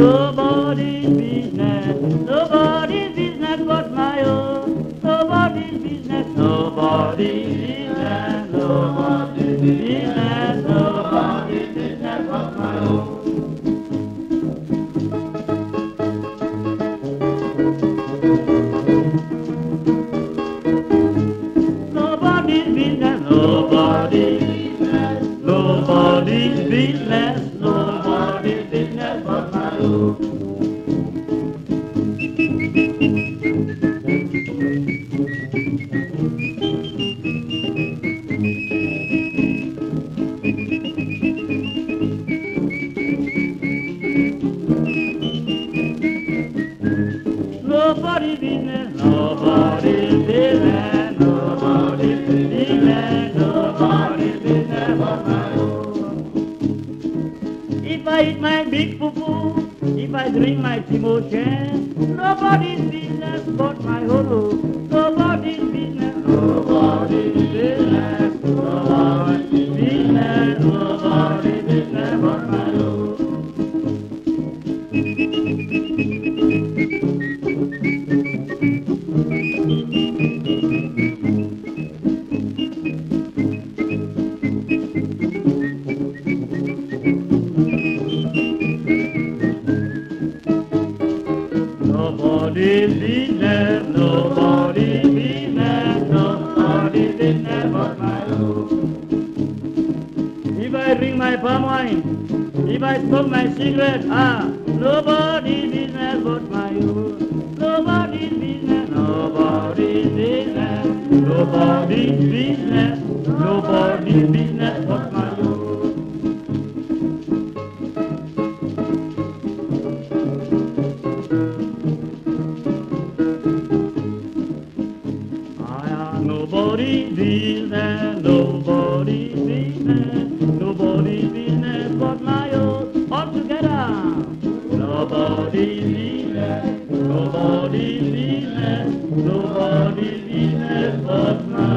Nobody's business, nobody's business but my own. Nobody's business, nobody's business, nobody's business, nobody's business but my own. Nobody's business, nobody's business, Nobody's business, nobody's business, nobody's business, but. If I eat my big poo if I drink my Timoshen, nobody's business but my own. Nobody's business, nobody's business, nobody's business but my own. If I drink my palm wine, if I smoke my cigarette, ah, nobody nobody's business but my own. Nobody's business, nobody's business, nobody's business, nobody's business but my nobody's business, nobody's business, nobody's business but my own. All together. Nobody's business, nobody's business, nobody's business but my.